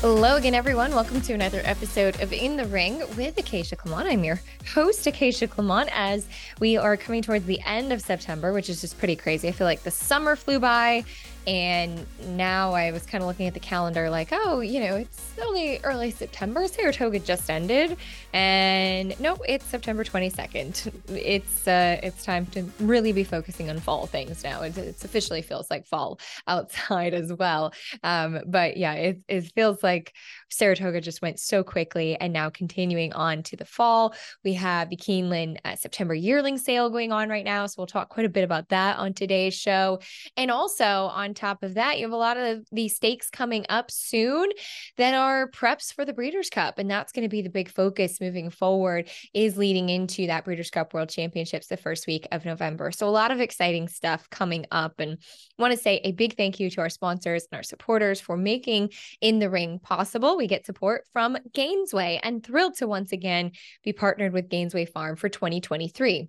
Hello again, everyone. Welcome to another episode of In the Ring with Acacia Clement. I'm your host, Acacia Clement, as we are coming towards the end of September, which is just pretty crazy. I feel like the summer flew by and now I was kind of looking at the calendar like, oh, you know, it's only early September. Saratoga just ended. And no, it's September 22nd. It's uh it's time to really be focusing on fall things now. It, it's officially feels like fall outside as well. Um, but yeah, it, it feels like Saratoga just went so quickly and now continuing on to the fall. We have the Keeneland uh, September yearling sale going on right now. So we'll talk quite a bit about that on today's show. And also on top of that, you have a lot of these stakes coming up soon that are preps for the Breeders' Cup. And that's going to be the big focus moving forward, is leading into that Breeders' Cup World Championships the first week of November. So a lot of exciting stuff coming up. And want to say a big thank you to our sponsors and our supporters for making In the Ring possible. We get support from Gainesway and thrilled to once again be partnered with Gainesway Farm for 2023.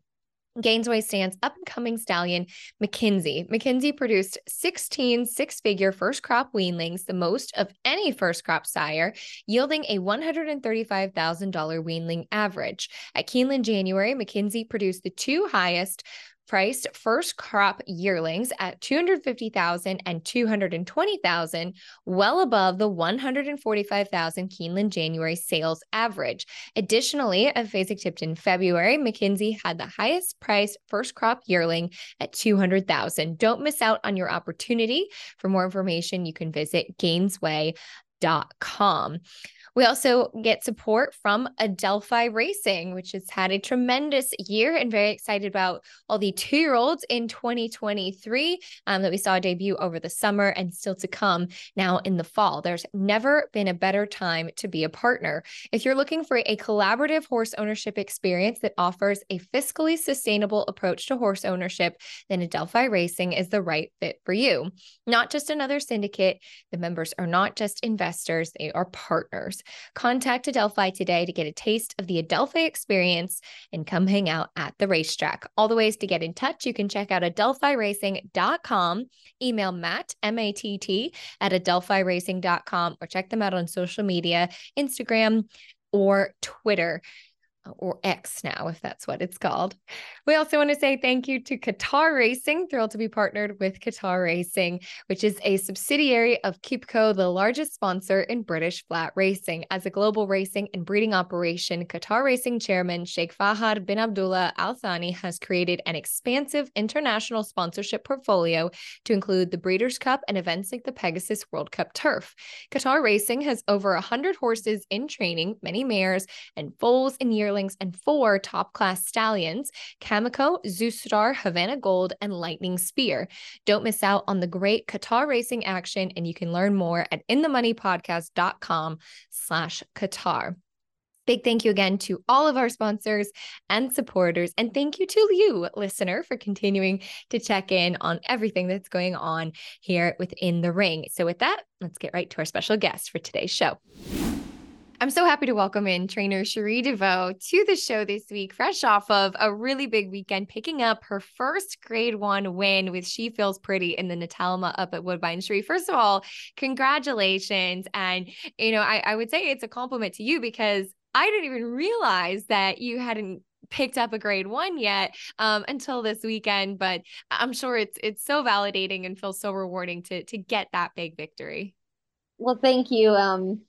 Gainesway stands up and coming stallion Mackenzie. Mackenzie produced 16 six figure first crop weanlings, the most of any first crop sire, yielding a $135,000 weanling average. At Keeneland January, Mackenzie produced the two highest priced first crop yearlings at 250,000 and 220,000, well above the 145,000 Keeneland January sales average. Additionally, at Fasig Tipton in February, Mackenzie had the highest priced first crop yearling at 200,000. Don't miss out on your opportunity. For more information, you can visit gainesway.com. We also get support from Adelphi Racing, which has had a tremendous year and very excited about all the two year olds in 2023 um, that we saw debut over the summer and still to come now in the fall. There's never been a better time to be a partner. If you're looking for a collaborative horse ownership experience that offers a fiscally sustainable approach to horse ownership, then Adelphi Racing is the right fit for you. Not just another syndicate, the members are not just investors, they are partners. Contact Adelphi today to get a taste of the Adelphi experience and come hang out at the racetrack. All the ways to get in touch, you can check out adelphiracing.com, email Matt, M A T T, at adelphiracing.com, or check them out on social media, Instagram, or Twitter or X now, if that's what it's called. We also want to say thank you to Qatar Racing. Thrilled to be partnered with Qatar Racing, which is a subsidiary of Qipco, the largest sponsor in British flat racing. As a global racing and breeding operation, Qatar Racing chairman Sheikh Fahad bin Abdullah Al Thani has created an expansive international sponsorship portfolio to include the Breeders' Cup and events like the Pegasus World Cup Turf. Qatar Racing has over 100 horses in training, many mares and foals in yearlings and four top class stallions Kameko, Zeus Star, Havana Gold, and Lightning Spear. Don't miss out on the great Qatar racing action, and you can learn more at inthemoneypodcast.com slash Qatar. Big thank you again to all of our sponsors and supporters. And thank you to you, listener, for continuing to check in on everything that's going on here within the ring. So, with that, let's get right to our special guest for today's show. I'm so happy to welcome in trainer Cherie DeVaux to the show this week, fresh off of a really big weekend, picking up her first grade one win with She Feels Pretty in the Natalma up at Woodbine. Cherie, first of all, congratulations. And, you know, I, I would say it's a compliment to you because I didn't even realize that you hadn't picked up a grade one yet um, until this weekend, but I'm sure it's it's so validating and feels so rewarding to to get that big victory. Well, thank you. Um,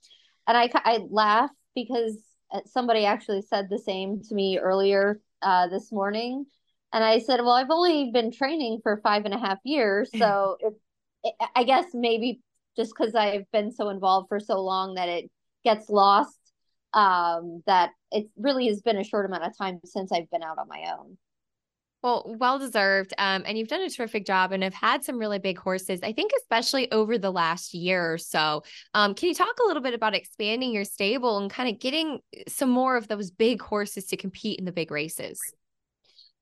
and I I laugh because uh, somebody actually said the same to me earlier uh, this morning, and I said, "Well, I've only been training for five and a half years, so it, it, I guess maybe just because I've been so involved for so long that it gets lost. Um, that it really has been a short amount of time since I've been out on my own." Well, well deserved. Um, and you've done a terrific job and have had some really big horses, I think, especially over the last year or so. Um, can you talk a little bit about expanding your stable and kind of getting some more of those big horses to compete in the big races?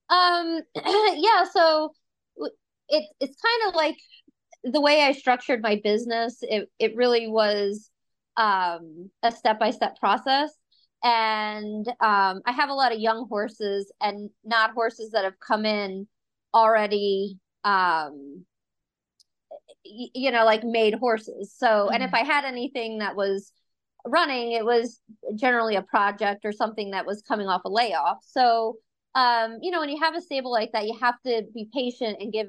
Um, yeah. So it, it's kind of like the way I structured my business, it, it really was um, a step by step process and um, I have a lot of young horses and not horses that have come in already um, you know, like made horses. So, mm-hmm. and if mm-hmm. I had anything that was running, it was generally a project or something that was coming off a layoff. So, um, you know, when you have a stable like that, you have to be patient and give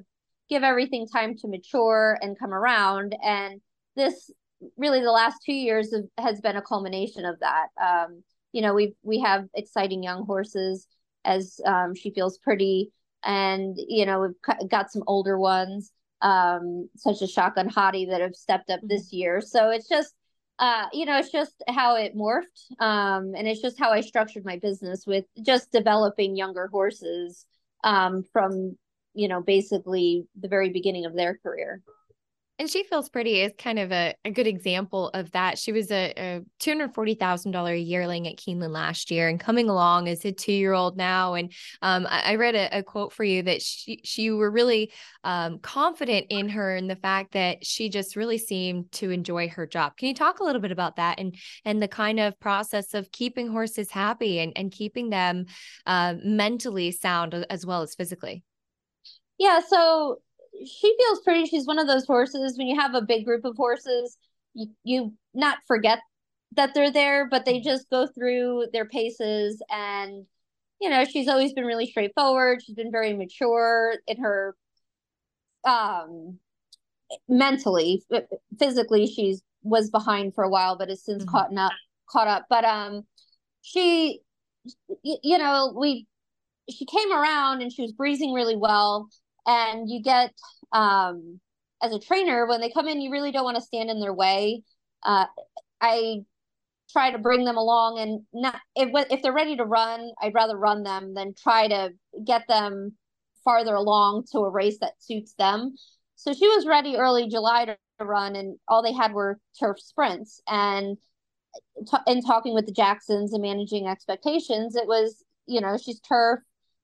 give everything time to mature and come around. And this really the last two years of, has been a culmination of that. Um, you know, we we have exciting young horses as um, she feels pretty, and you know we've got some older ones um, such as Shotgun Hottie that have stepped up this year. So it's just uh, you know, it's just how it morphed. Um, and it's just how I structured my business with just developing younger horses um, from, you know, basically the very beginning of their career. And She Feels Pretty is kind of a, a good example of that. She was a, a $240,000 yearling at Keeneland last year and coming along as a two year old now. And um, I, I, read a, a, quote for you that she, she were really um, confident in her and the fact that she just really seemed to enjoy her job. Can you talk a little bit about that and, and the kind of process of keeping horses happy and, and keeping them uh, mentally sound as well as physically? Yeah. So she feels pretty. She's one of those horses when you have a big group of horses, you, you not forget that they're there, but they just go through their paces. And, you know, she's always been really straightforward. She's been very mature in her, um, mentally, physically, she's was behind for a while, but has since mm-hmm. caught up, caught up. But, um, she, you know, we, she came around and she was breezing really well and you get um as a trainer when they come in you really don't want to stand in their way. Uh i try to bring them along and not if if they're ready to run i'd rather run them than try to get them farther along to a race that suits them. So she was ready early july to run and all they had were turf sprints. And in talking with the jacksons and managing expectations it was you know she's turf.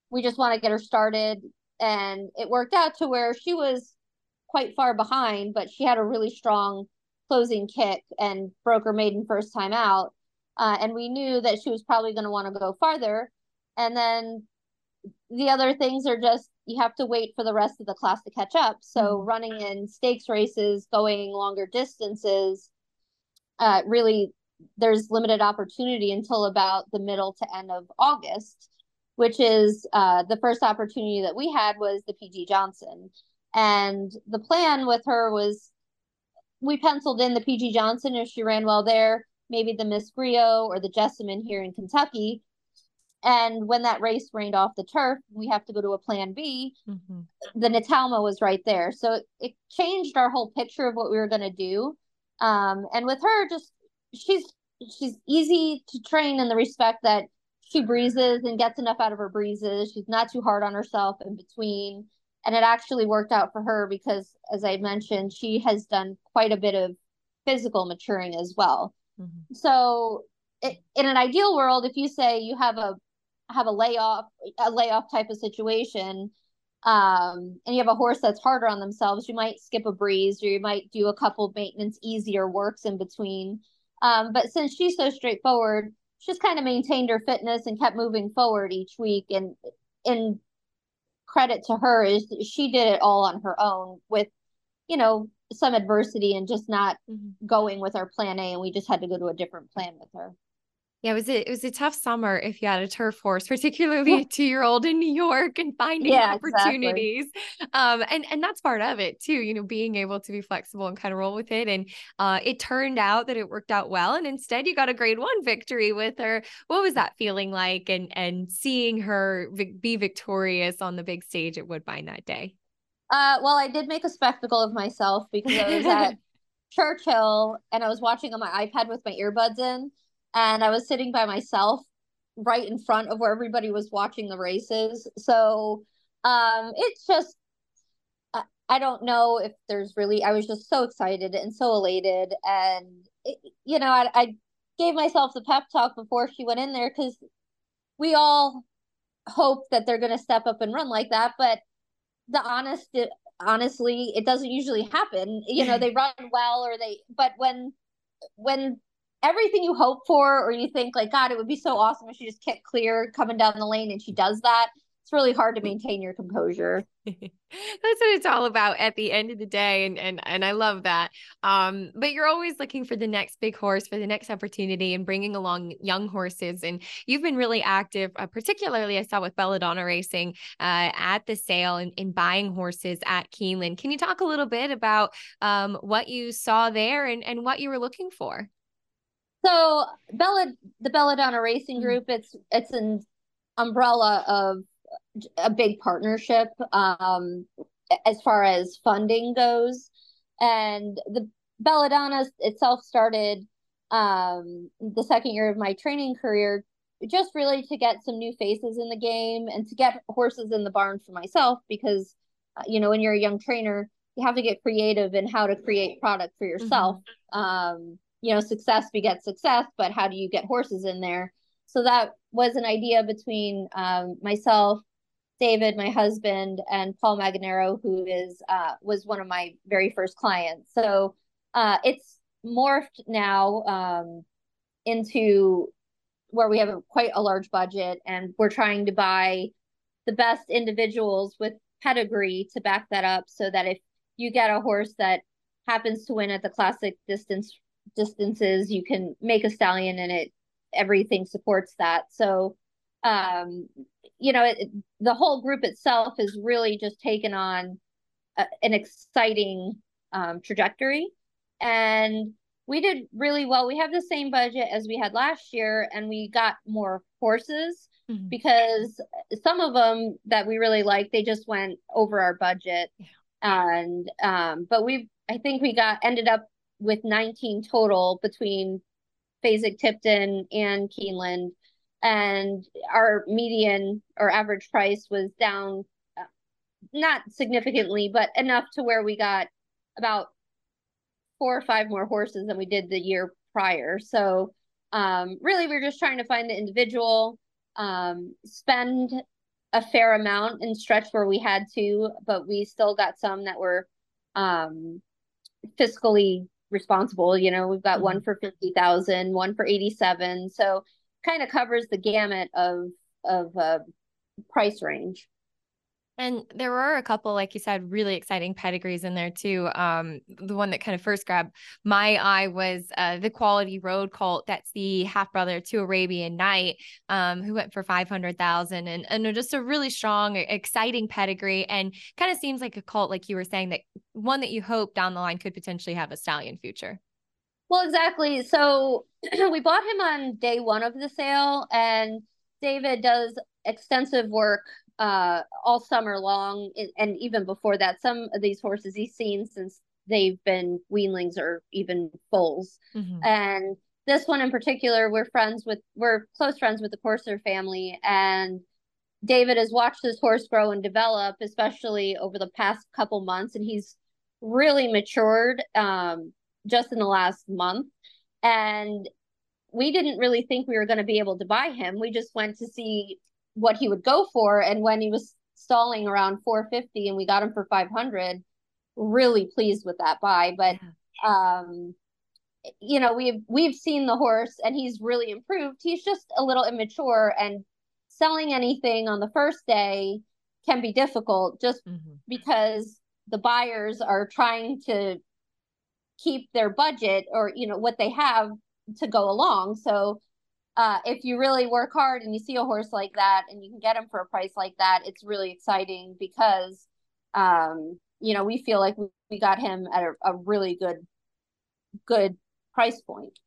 We just want to get her started and it worked out to where she was quite far behind, but she had a really strong closing kick and broke her maiden first time out. Uh, and we knew that she was probably going to want to go farther. And then the other things are just you have to wait for the rest of the class to catch up. So mm-hmm. running in stakes races, going longer distances, uh, really there's limited opportunity until about the middle to end of August which is uh, the first opportunity that we had was the PG Johnson. And the plan with her was we penciled in the PG Johnson if she ran well there, maybe the Miss Grillo or the Jessamine here in Kentucky. And when that race rained off the turf, we have to go to a plan B. Mm-hmm. The Natalma was right there. So it, it changed our whole picture of what we were going to do. Um, and with her, just she's she's easy to train in the respect that she breezes and gets enough out of her breezes. She's not too hard on herself in between. And it actually worked out for her because, as I mentioned, she has done quite a bit of physical maturing as well. Mm-hmm. So, it, in an ideal world, if you say you have a have a layoff a layoff type of situation, um, and you have a horse that's harder on themselves, you might skip a breeze or you might do a couple maintenance easier works in between. Um, but since she's so straightforward, just kind of maintained her fitness and kept moving forward each week. And in credit to her is she did it all on her own with, you know, some adversity and just not mm-hmm. going with our plan A. And we just had to go to a different plan with her. Yeah, it was a, it was a tough summer if you had a turf horse, particularly yeah. a two year old in New York and finding yeah, opportunities. Exactly. Um, and and that's part of it too. You know, being able to be flexible and kind of roll with it. And uh, it turned out that it worked out well. And instead, you got a grade one victory with her. What was that feeling like? And and seeing her be victorious on the big stage at Woodbine that day. Uh, well, I did make a spectacle of myself because I was at Churchill and I was watching on my iPad with my earbuds in and I was sitting by myself right in front of where everybody was watching the races. So um, it's just, I don't know if there's really, I was just so excited and so elated. And, it, you know, I, I gave myself the pep talk before she went in there because we all hope that they're going to step up and run like that. But the honest, honestly, it doesn't usually happen. You know, they run well or they, but when, when everything you hope for or you think like god it would be so awesome if she just kicked clear coming down the lane and she does that it's really hard to maintain your composure. That's what it's all about at the end of the day. And and and I love that. Um, but you're always looking for the next big horse, for the next opportunity and bringing along young horses. And you've been really active, uh, particularly I saw with Belladonna Racing uh, at the sale and in buying horses at Keeneland. Can you talk a little bit about um, what you saw there and, and what you were looking for? So Bella, the Belladonna Racing mm. Group, it's it's an umbrella of a big partnership um, as far as funding goes. And the Belladonna itself started um, the second year of my training career, just really to get some new faces in the game and to get horses in the barn for myself because, uh, you know, when you're a young trainer, you have to get creative in how to create product for yourself. Mm-hmm. Um, you know, success begets success, but how do you get horses in there? So that was an idea between um, myself David, my husband, and Paul Maganero, who is uh, was one of my very first clients. So uh, it's morphed now um, into where we have a, quite a large budget, and we're trying to buy the best individuals with pedigree to back that up, so that if you get a horse that happens to win at the classic distance distances, you can make a stallion, and it everything supports that. So um, you know, it, the whole group itself is really just taken on a, an exciting um, trajectory. And we did really well. We have the same budget as we had last year, and we got more horses mm-hmm. because some of them that we really like, they just went over our budget. Yeah. And, um, but we've I think we got ended up with 19 total between Fasig Tipton and Keeneland. And our median or average price was down uh, not significantly but enough to where we got about four or five more horses than we did the year prior. So um, really we are just trying to find the individual um, spend a fair amount and stretch where we had to but we still got some that were um, fiscally responsible you know we've got mm-hmm. one for 50,000 one for 87 so kind of covers the gamut of of uh, price range. And there were a couple, like you said, really exciting pedigrees in there too. Um, the one that kind of first grabbed my eye was uh, the Quality Road Colt. That's the half brother to Arabian Night, um, who went for five hundred thousand, and and just a really strong, exciting pedigree, and kind of seems like a colt, like you were saying, that one that you hope down the line could potentially have a stallion future. Well, exactly. So we bought him on day one of the sale, and David does extensive work uh, all summer long, and even before that. Some of these horses he's seen since they've been weanlings or even foals, mm-hmm. and this one in particular, we're friends with, we're close friends with the Corsair family, and David has watched this horse grow and develop, especially over the past couple months, and he's really matured. Um, just in the last month. And we didn't really think we were going to be able to buy him. We just went to see what he would go for. And when he was stalling around 450 and we got him for 500, really pleased with that buy. But, um, you know, we've, we've seen the horse and he's really improved. He's just a little immature and selling anything on the first day can be difficult just mm-hmm. because the buyers are trying to keep their budget or you know what they have to go along so uh, if you really work hard and you see a horse like that and you can get him for a price like that it's really exciting because um, you know we feel like we got him at a, a really good good price point.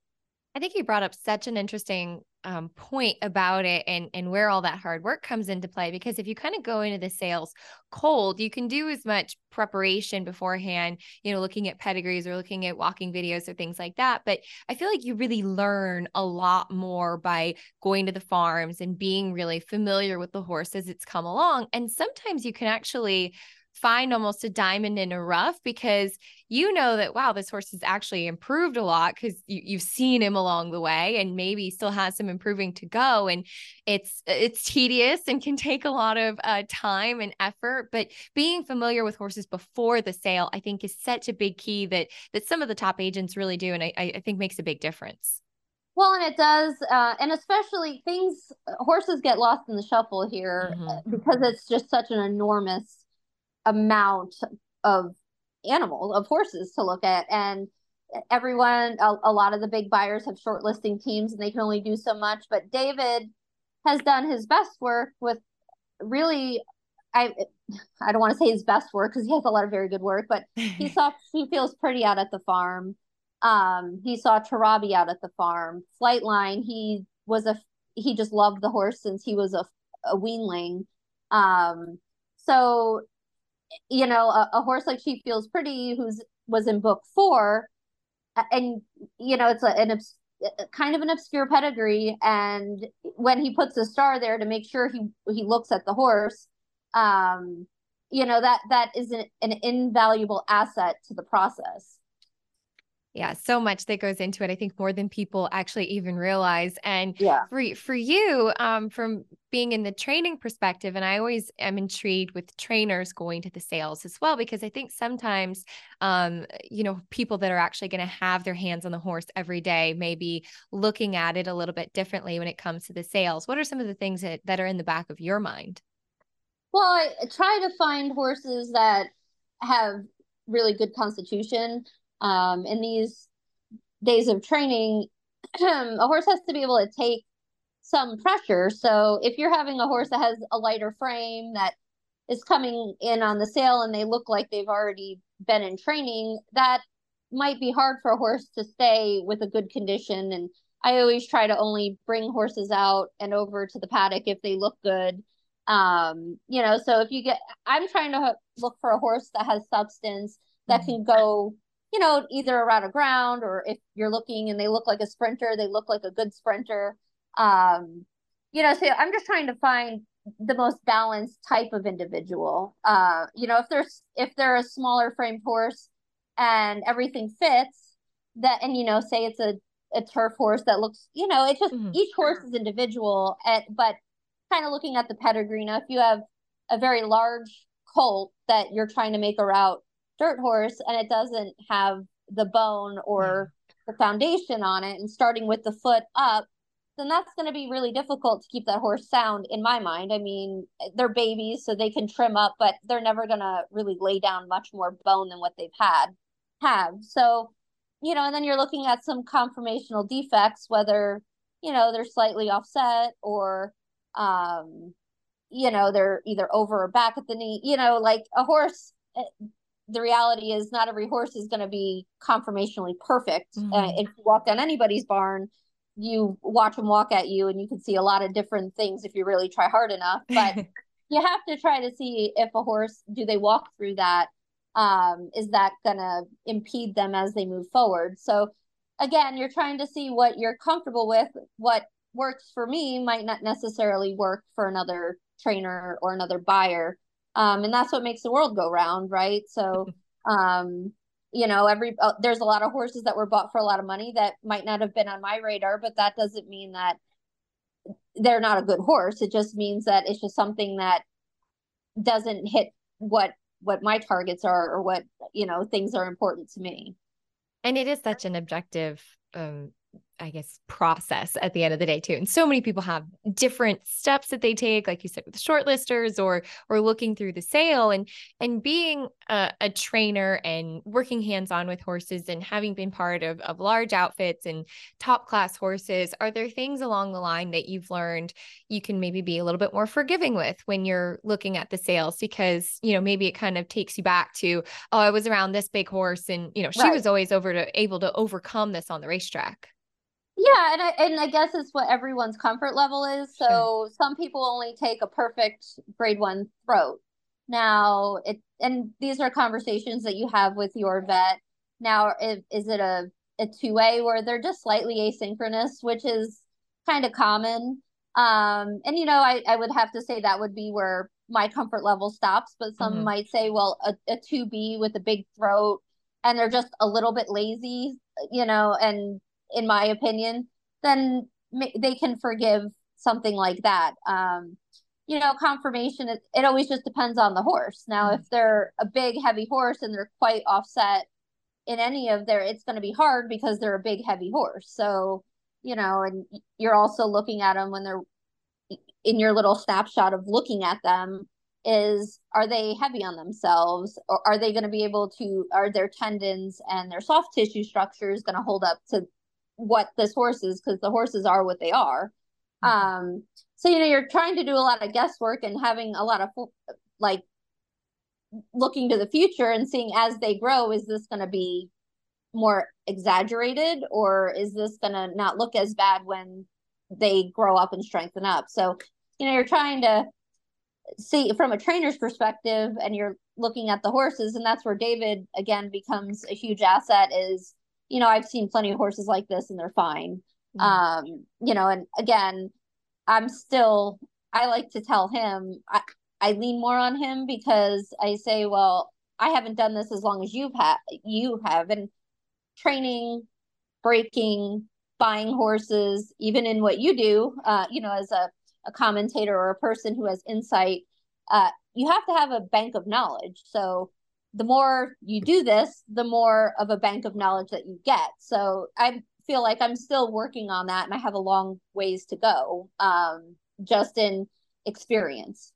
I think you brought up such an interesting um, point about it and and where all that hard work comes into play because if you kind of go into the sales cold you can do as much preparation beforehand you know looking at pedigrees or looking at walking videos or things like that. But i feel like you really learn a lot more by going to the farms and being really familiar with the horse as it's come along. And sometimes you can actually find almost a diamond in a rough because you know that wow this horse has actually improved a lot because you, you've seen him along the way and maybe still has some improving to go and it's it's tedious and can take a lot of uh, time and effort but being familiar with horses before the sale i think is such a big key that that some of the top agents really do and i, I think makes a big difference Well, and it does, uh, and especially things horses get lost in the shuffle here mm-hmm. because it's just such an enormous amount of animals of horses to look at, and everyone, a, a lot of the big buyers have shortlisting teams, and they can only do so much. But David has done his best work with really I I don't want to say his best work because he has a lot of very good work, but he saw he feels pretty out at the farm. Um, he saw Tarabi out at the farm. Flightline, he was a he just loved the horse since he was a a weanling. Um, so you know, a, a horse like She Feels Pretty, who's was in book four, and you know, it's a, an kind of an obscure pedigree. And when he puts a star there to make sure he he looks at the horse, um, you know that that is an, an invaluable asset to the process. Yeah, so much that goes into it. I think more than people actually even realize. And yeah. for for you, um, from being in the training perspective, and I always am intrigued with trainers going to the sales as well, because I think sometimes, um, you know, people that are actually going to have their hands on the horse every day may be looking at it a little bit differently when it comes to the sales. What are some of the things that, that are in the back of your mind? Well, I try to find horses that have really good constitution um, in these days of training, a horse has to be able to take some pressure. So if you're having a horse that has a lighter frame that is coming in on the sale and they look like they've already been in training, that might be hard for a horse to stay with a good condition. And I always try to only bring horses out and over to the paddock if they look good. Um, you know, so if you get, I'm trying to look for a horse that has substance that mm-hmm. can go you know, either around a ground or if you're looking and they look like a sprinter, they look like a good sprinter. Um, you know, so I'm just trying to find the most balanced type of individual. Uh, you know, if there's if they're a smaller frame horse and everything fits, that and you know, say it's a a turf horse that looks, you know, it's just mm-hmm. each horse is individual. At but kind of looking at the pedigree. Now, if you have a very large colt that you're trying to make a route dirt horse and it doesn't have the bone or the foundation on it and starting with the foot up then that's going to be really difficult to keep that horse sound in my mind. I mean they're babies so they can trim up but they're never going to really lay down much more bone than what they've had have. So you know and then you're looking at some conformational defects whether you know they're slightly offset or um you know they're either over or back at the knee. You know like a horse eh, the reality is not every horse is going to be conformationally perfect. Mm-hmm. Uh, if you walk down anybody's barn, you watch them walk at you, and you can see a lot of different things if you really try hard enough. But you have to try to see if a horse do they walk through that. Um, is that going to impede them as they move forward? So again, you're trying to see what you're comfortable with. What works for me might not necessarily work for another trainer or another buyer um, and that's what makes the world go round right? So um, you know every uh, there's a lot of horses that were bought for a lot of money that might not have been on my radar but that doesn't mean that they're not a good horse. It just means that it's just something that doesn't hit what what my targets are or what you know things are important to me. And it is such an objective um I guess, process at the end of the day too. And so many people have different steps that they take, like you said, with the shortlisters or or looking through the sale and and being a, a trainer and working hands on with horses and having been part of of large outfits and top class horses. Are there things along the line that you've learned you can maybe be a little bit more forgiving with when you're looking at the sales because you know maybe it kind of takes you back to oh I was around this big horse and you know she right. was always over to able to overcome this on the racetrack. Yeah, and I, and I guess it's what everyone's comfort level is. So sure. some people only take a perfect grade one throat. Now it and these are conversations that you have with your vet. Now, if, is it a a two-way where they're just slightly asynchronous, which is kind of common. Um, and you know, I I would have to say that would be where my comfort level stops. But some mm-hmm. might say, well, a a two B with a big throat, and they're just a little bit lazy, you know, and in my opinion, then they can forgive something like that. Um, you know, conformation, it, it always just depends on the horse. Now, mm-hmm. if they're a big, heavy horse and they're quite offset in any of their, it's going to be hard because they're a big, heavy horse. So, you know, and you're also looking at them when they're in your little snapshot of looking at them is are they heavy on themselves or are they going to be able to are their tendons and their soft tissue structures going to hold up to what this horse is because the horses are what they are mm-hmm. um so you know you're trying to do a lot of guesswork and having a lot of like looking to the future and seeing as they grow is this going to be more exaggerated or is this going to not look as bad when they grow up and strengthen up so you know you're trying to see from a trainer's perspective and you're looking at the horses and that's where david again becomes a huge asset is you know i've seen plenty of horses like this and they're fine mm-hmm. um you know and again i'm still i like to tell him i i lean more on him because i say well i haven't done this as long as you've had you have and training breaking buying horses even in what you do uh you know as a a commentator or a person who has insight, uh, you have to have a bank of knowledge. So the more you do this, the more of a bank of knowledge that you get. So I feel like I'm still working on that and I have a long ways to go um, just in experience.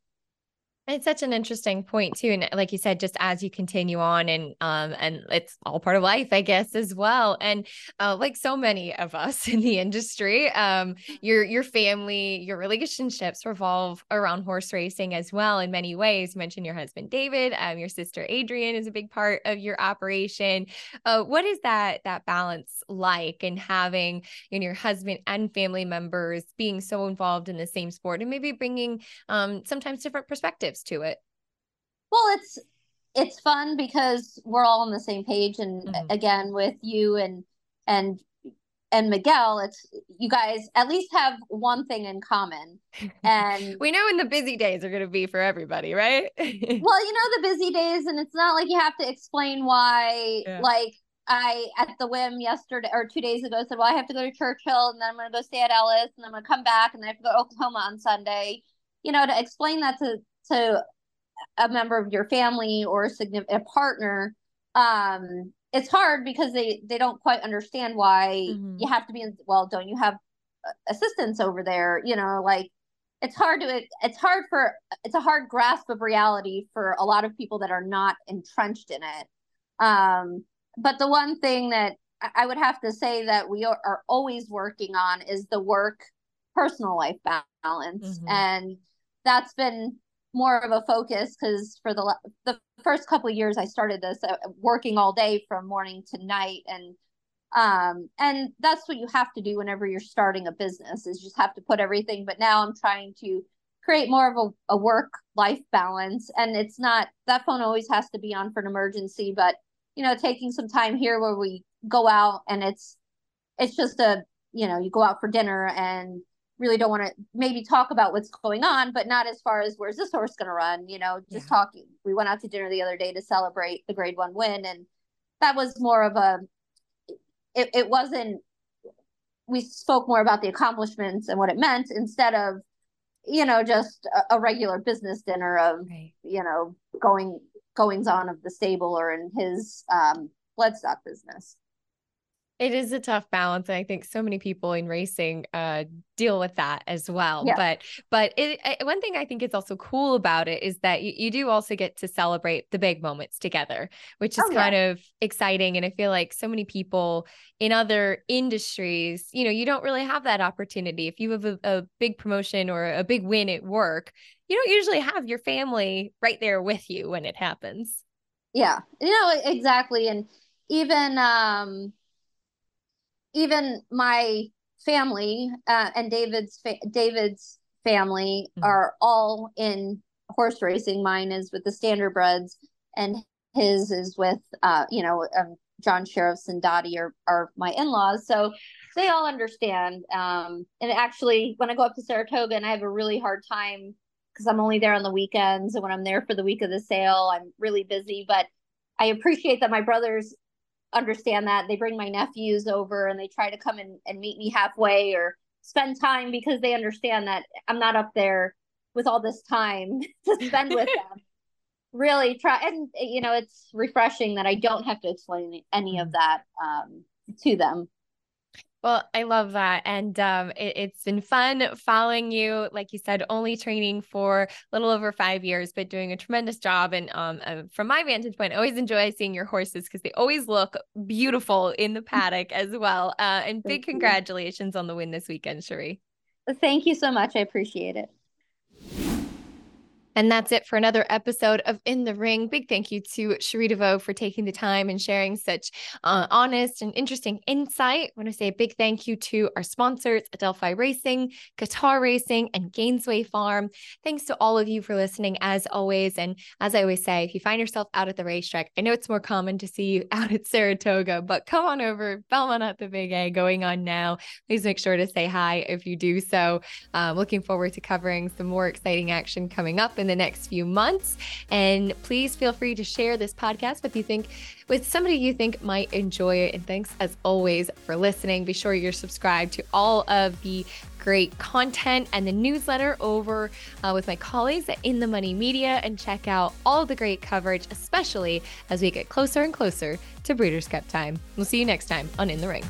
It's such an interesting point too, and like you said, just as you continue on, and um, and it's all part of life, I guess, as well. And uh, like so many of us in the industry, um, your your family, your relationships revolve around horse racing as well. In many ways, you mentioned your husband David, um, your sister Adrian is a big part of your operation. Uh, what is that that balance like, and having you know, your husband and family members being so involved in the same sport, and maybe bringing um sometimes different perspectives to it? Well, it's it's fun because we're all on the same page and mm-hmm. again with you and and and Miguel, it's you guys at least have one thing in common. And we know when the busy days are going to be for everybody, right? well, you know, the busy days, and it's not like you have to explain why, yeah. like, I at the whim yesterday or two days ago said, Well, I have to go to Churchill and then I'm gonna go stay at Ellis and I'm gonna come back and then I have to go to Oklahoma on Sunday. You know, to explain that to to a member of your family or a significant partner um it's hard because they they don't quite understand why mm-hmm. you have to be in well don't you have assistance over there you know like it's hard to it, it's hard for it's a hard grasp of reality for a lot of people that are not entrenched in it um but the one thing that i would have to say that we are, are always working on is the work personal life balance mm-hmm. and that's been more of a focus because for the the first couple of years I started this uh, working all day from morning to night and um and that's what you have to do whenever you're starting a business is just have to put everything but now I'm trying to create more of a, a work life balance and it's not that phone always has to be on for an emergency but you know taking some time here where we go out and it's it's just a you know you go out for dinner and really don't want to maybe talk about what's going on, but not as far as where's this horse going to run, you know, just yeah. talking. We went out to dinner the other day to celebrate the grade one win. And that was more of a, it, it wasn't, we spoke more about the accomplishments and what it meant instead of, you know, just a, a regular business dinner of, right. you know, going, goings on of the stable or in his um, bloodstock business. It is a tough balance. And I think so many people in racing uh, deal with that as well. Yeah. But but it, it, one thing I think is also cool about it is that you, you do also get to celebrate the big moments together, which is oh, kind yeah. of exciting. And I feel like so many people in other industries, you know, you don't really have that opportunity. If you have a, a big promotion or a big win at work, you don't usually have your family right there with you when it happens. Yeah, you know, exactly. And even, um, even my family uh, and David's fa- David's family mm-hmm. are all in horse racing. Mine is with the standardbreds, and his is with uh, you know um, John Shirreffs and Dottie are are my in laws. So they all understand. Um, and actually, when I go up to Saratoga, and I have a really hard time because I'm only there on the weekends, and when I'm there for the week of the sale, I'm really busy. But I appreciate that my brothers understand that. They bring my nephews over and they try to come and, and meet me halfway or spend time because they understand that I'm not up there with all this time to spend with them. Really try and you know it's refreshing that I don't have to explain any of mm. that um, to them. Well, I love that. And um, it, has been fun following you. Like you said, only training for a little over five years, but doing a tremendous job. And um, uh, from my vantage point, I always enjoy seeing your horses because they always look beautiful in the paddock as well. Uh, and big congratulations on the win this weekend, Cherie. Thank you so much. I appreciate it. And that's it for another episode of In the Ring. Big thank you to Cherie DeVaux for taking the time and sharing such uh, honest and interesting insight. I want to say a big thank you to our sponsors, Adelphi Racing, Qatar Racing, and Gainesway Farm. Thanks to all of you for listening, as always. And as I always say, if you find yourself out at the racetrack, I know it's more common to see you out at Saratoga, but come on over, Belmont at the Big A going on now. Please make sure to say hi if you do so. Uh, looking forward to covering some more exciting action coming up in the next few months. And please feel free to share this podcast with you think with somebody you think might enjoy it. And thanks as always for listening. Be sure you're subscribed to all of the great content and the newsletter over uh, with my colleagues at In the Money Media and check out all the great coverage, especially as we get closer and closer to Breeders' Cup time. We'll see you next time on In the Ring.